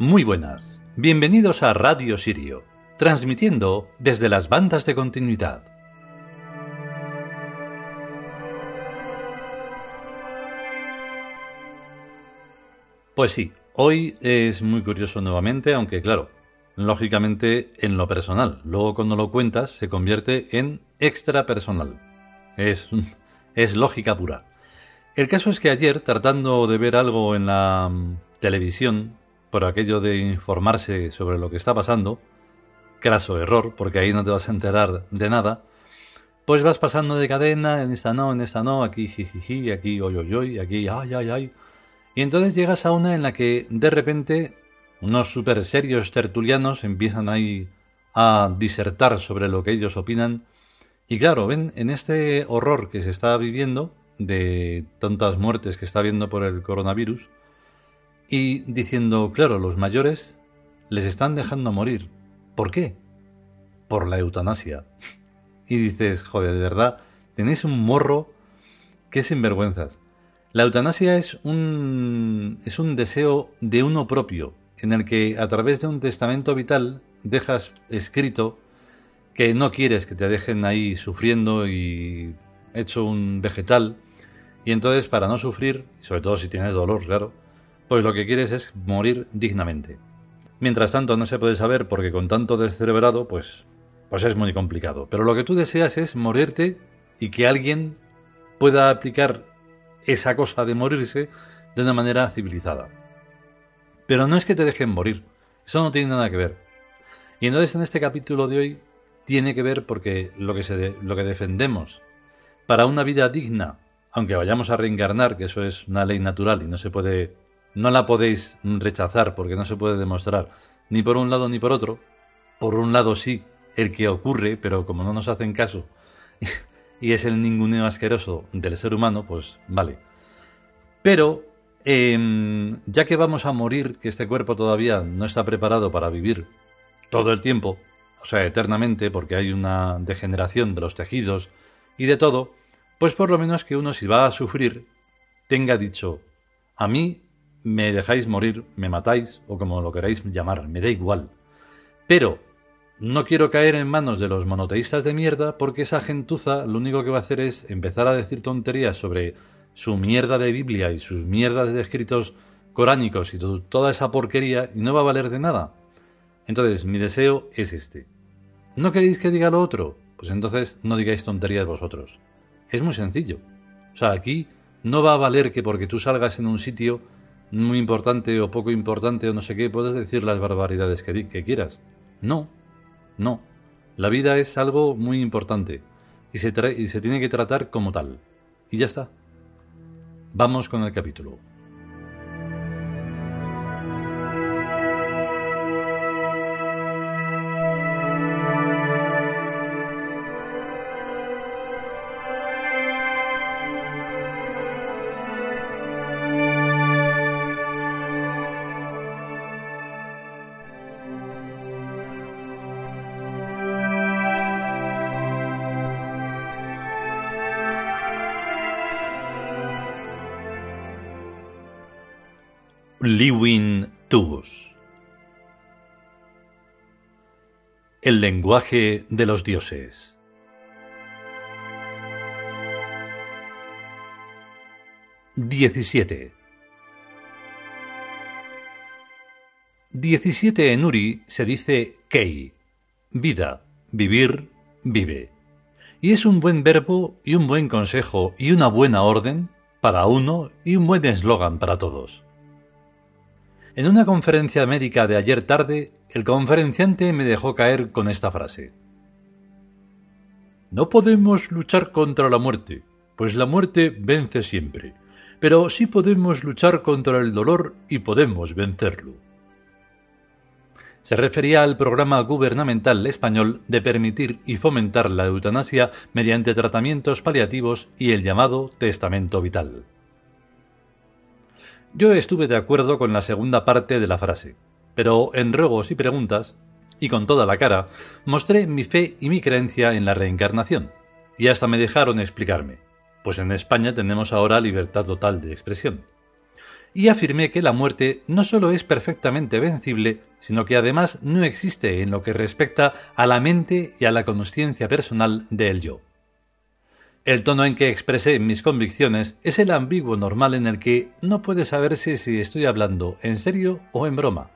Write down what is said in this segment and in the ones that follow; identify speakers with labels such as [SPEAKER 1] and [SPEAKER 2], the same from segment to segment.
[SPEAKER 1] Muy buenas, bienvenidos a Radio Sirio, transmitiendo desde las bandas de continuidad. Pues sí, hoy es muy curioso nuevamente, aunque claro, lógicamente en lo personal. Luego cuando lo cuentas se convierte en extra personal. Es, es lógica pura. El caso es que ayer, tratando de ver algo en la mm, televisión, por aquello de informarse sobre lo que está pasando, craso error, porque ahí no te vas a enterar de nada, pues vas pasando de cadena, en esta no, en esta no, aquí jijiji, aquí hoy, aquí ay ay ay. Y entonces llegas a una en la que de repente unos super serios tertulianos empiezan ahí a disertar sobre lo que ellos opinan. Y claro, ven, en este horror que se está viviendo, de tantas muertes que está habiendo por el coronavirus, y diciendo, claro, los mayores les están dejando morir. ¿Por qué? Por la eutanasia. Y dices, joder, de verdad, tenéis un morro que sinvergüenzas. La eutanasia es un, es un deseo de uno propio, en el que a través de un testamento vital dejas escrito que no quieres que te dejen ahí sufriendo y hecho un vegetal, y entonces para no sufrir, sobre todo si tienes dolor, claro, pues lo que quieres es morir dignamente. Mientras tanto no se puede saber porque con tanto descerebrado, pues, pues es muy complicado. Pero lo que tú deseas es morirte y que alguien pueda aplicar esa cosa de morirse de una manera civilizada. Pero no es que te dejen morir, eso no tiene nada que ver. Y entonces en este capítulo de hoy tiene que ver porque lo que, se lo que defendemos para una vida digna, aunque vayamos a reencarnar, que eso es una ley natural y no se puede no la podéis rechazar porque no se puede demostrar ni por un lado ni por otro. Por un lado sí, el que ocurre, pero como no nos hacen caso y es el ninguneo asqueroso del ser humano, pues vale. Pero em, ya que vamos a morir, que este cuerpo todavía no está preparado para vivir todo el tiempo, o sea, eternamente, porque hay una degeneración de los tejidos y de todo, pues por lo menos que uno si va a sufrir tenga dicho, a mí me dejáis morir, me matáis o como lo queráis llamar, me da igual. Pero no quiero caer en manos de los monoteístas de mierda porque esa gentuza lo único que va a hacer es empezar a decir tonterías sobre su mierda de Biblia y sus mierdas de escritos coránicos y toda esa porquería y no va a valer de nada. Entonces, mi deseo es este. ¿No queréis que diga lo otro? Pues entonces no digáis tonterías vosotros. Es muy sencillo. O sea, aquí no va a valer que porque tú salgas en un sitio muy importante o poco importante o no sé qué, puedes decir las barbaridades que, quieras. No, no. La vida es algo muy importante y se, y se tiene que tratar como tal. Y ya está. Vamos con el capítulo. Liwin Tubus El lenguaje de los dioses 17 17 en Uri se dice Kei, vida, vivir, vive. Y es un buen verbo y un buen consejo y una buena orden para uno y un buen eslogan para todos. En una conferencia médica de ayer tarde, el conferenciante me dejó caer con esta frase. No podemos luchar contra la muerte, pues la muerte vence siempre, pero sí podemos luchar contra el dolor y podemos vencerlo. Se refería al programa gubernamental español de permitir y fomentar la eutanasia mediante tratamientos paliativos y el llamado testamento vital. Yo estuve de acuerdo con la segunda parte de la frase, pero en ruegos y preguntas, y con toda la cara, mostré mi fe y mi creencia en la reencarnación, y hasta me dejaron explicarme, pues en España tenemos ahora libertad total de expresión. y afirmé que la muerte no solo es perfectamente vencible, sino que además no existe en lo que respecta a la mente y a la conciencia personal del yo. El tono en que expresé mis convicciones es el ambiguo normal en el que no puede saberse si estoy hablando en serio o en broma,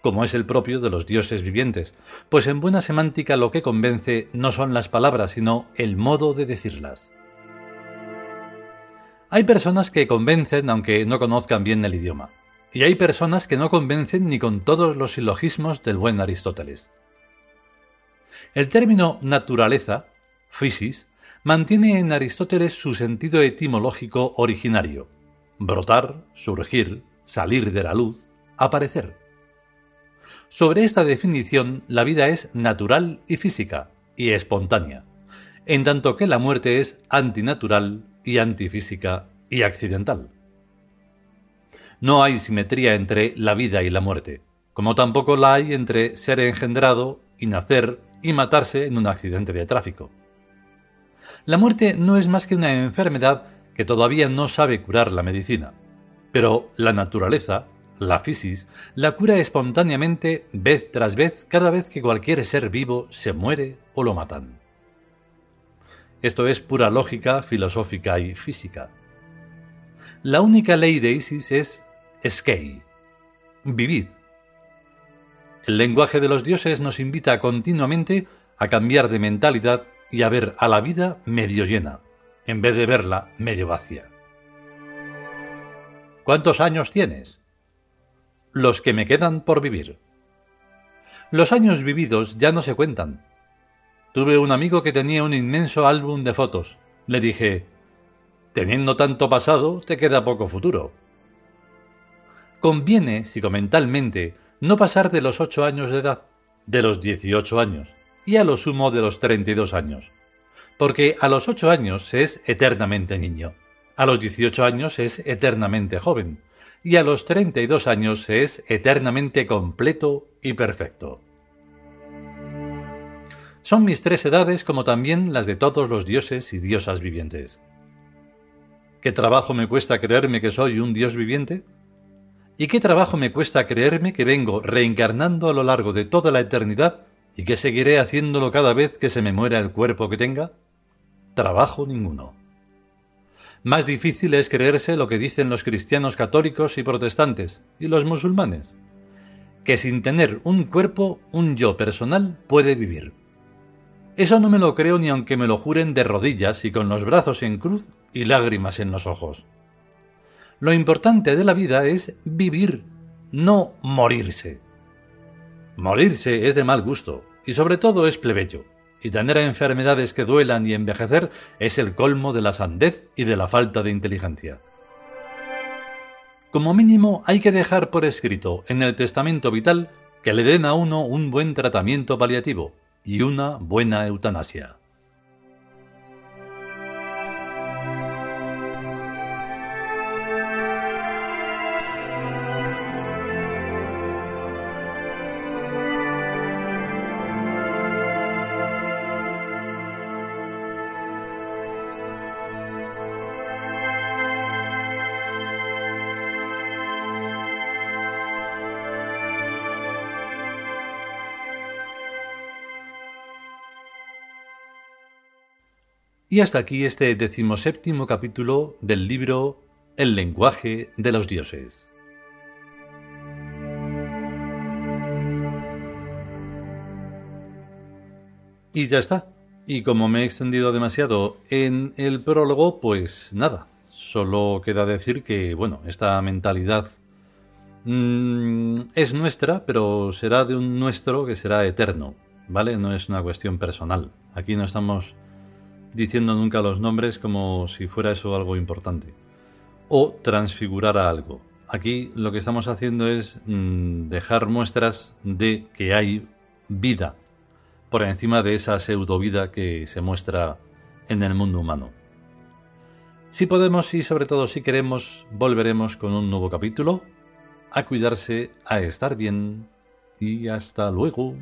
[SPEAKER 1] como es el propio de los dioses vivientes, pues en buena semántica lo que convence no son las palabras, sino el modo de decirlas. Hay personas que convencen aunque no conozcan bien el idioma, y hay personas que no convencen ni con todos los silogismos del buen Aristóteles. El término naturaleza, physis, mantiene en Aristóteles su sentido etimológico originario, brotar, surgir, salir de la luz, aparecer. Sobre esta definición, la vida es natural y física, y espontánea, en tanto que la muerte es antinatural y antifísica y accidental. No hay simetría entre la vida y la muerte, como tampoco la hay entre ser engendrado y nacer y matarse en un accidente de tráfico. La muerte no es más que una enfermedad que todavía no sabe curar la medicina, pero la naturaleza, la fisis, la cura espontáneamente vez tras vez cada vez que cualquier ser vivo se muere o lo matan. Esto es pura lógica filosófica y física. La única ley de Isis es Skei. Vivid. El lenguaje de los dioses nos invita continuamente a cambiar de mentalidad y a ver a la vida medio llena, en vez de verla medio vacía. ¿Cuántos años tienes? Los que me quedan por vivir. Los años vividos ya no se cuentan. Tuve un amigo que tenía un inmenso álbum de fotos. Le dije, teniendo tanto pasado, te queda poco futuro. Conviene, psicomentalmente, no pasar de los ocho años de edad, de los dieciocho años, y a lo sumo de los treinta y dos años. Porque a los ocho años se es eternamente niño, a los dieciocho años se es eternamente joven, y a los treinta y dos años se es eternamente completo y perfecto. Son mis tres edades como también las de todos los dioses y diosas vivientes. ¿Qué trabajo me cuesta creerme que soy un dios viviente? ¿Y qué trabajo me cuesta creerme que vengo reencarnando a lo largo de toda la eternidad y que seguiré haciéndolo cada vez que se me muera el cuerpo que tenga? Trabajo ninguno. Más difícil es creerse lo que dicen los cristianos católicos y protestantes y los musulmanes, que sin tener un cuerpo, un yo personal puede vivir. Eso no me lo creo ni aunque me lo juren de rodillas y con los brazos en cruz y lágrimas en los ojos. Lo importante de la vida es vivir, no morirse. Morirse es de mal gusto, y sobre todo es plebeyo, y tener enfermedades que duelan y envejecer es el colmo de la sandez y de la falta de inteligencia. Como mínimo hay que dejar por escrito en el testamento vital que le den a uno un buen tratamiento paliativo y una buena eutanasia. Y hasta aquí este decimoséptimo capítulo del libro El lenguaje de los dioses. Y ya está. Y como me he extendido demasiado en el prólogo, pues nada. Solo queda decir que, bueno, esta mentalidad mm, es nuestra, pero será de un nuestro que será eterno, ¿vale? No es una cuestión personal. Aquí no estamos diciendo nunca los nombres como si fuera eso algo importante. O transfigurar a algo. Aquí lo que estamos haciendo es mm, dejar muestras de que hay vida por encima de esa pseudo vida que se muestra en el mundo humano. Si podemos y sobre todo si queremos, volveremos con un nuevo capítulo. A cuidarse, a estar bien y hasta luego.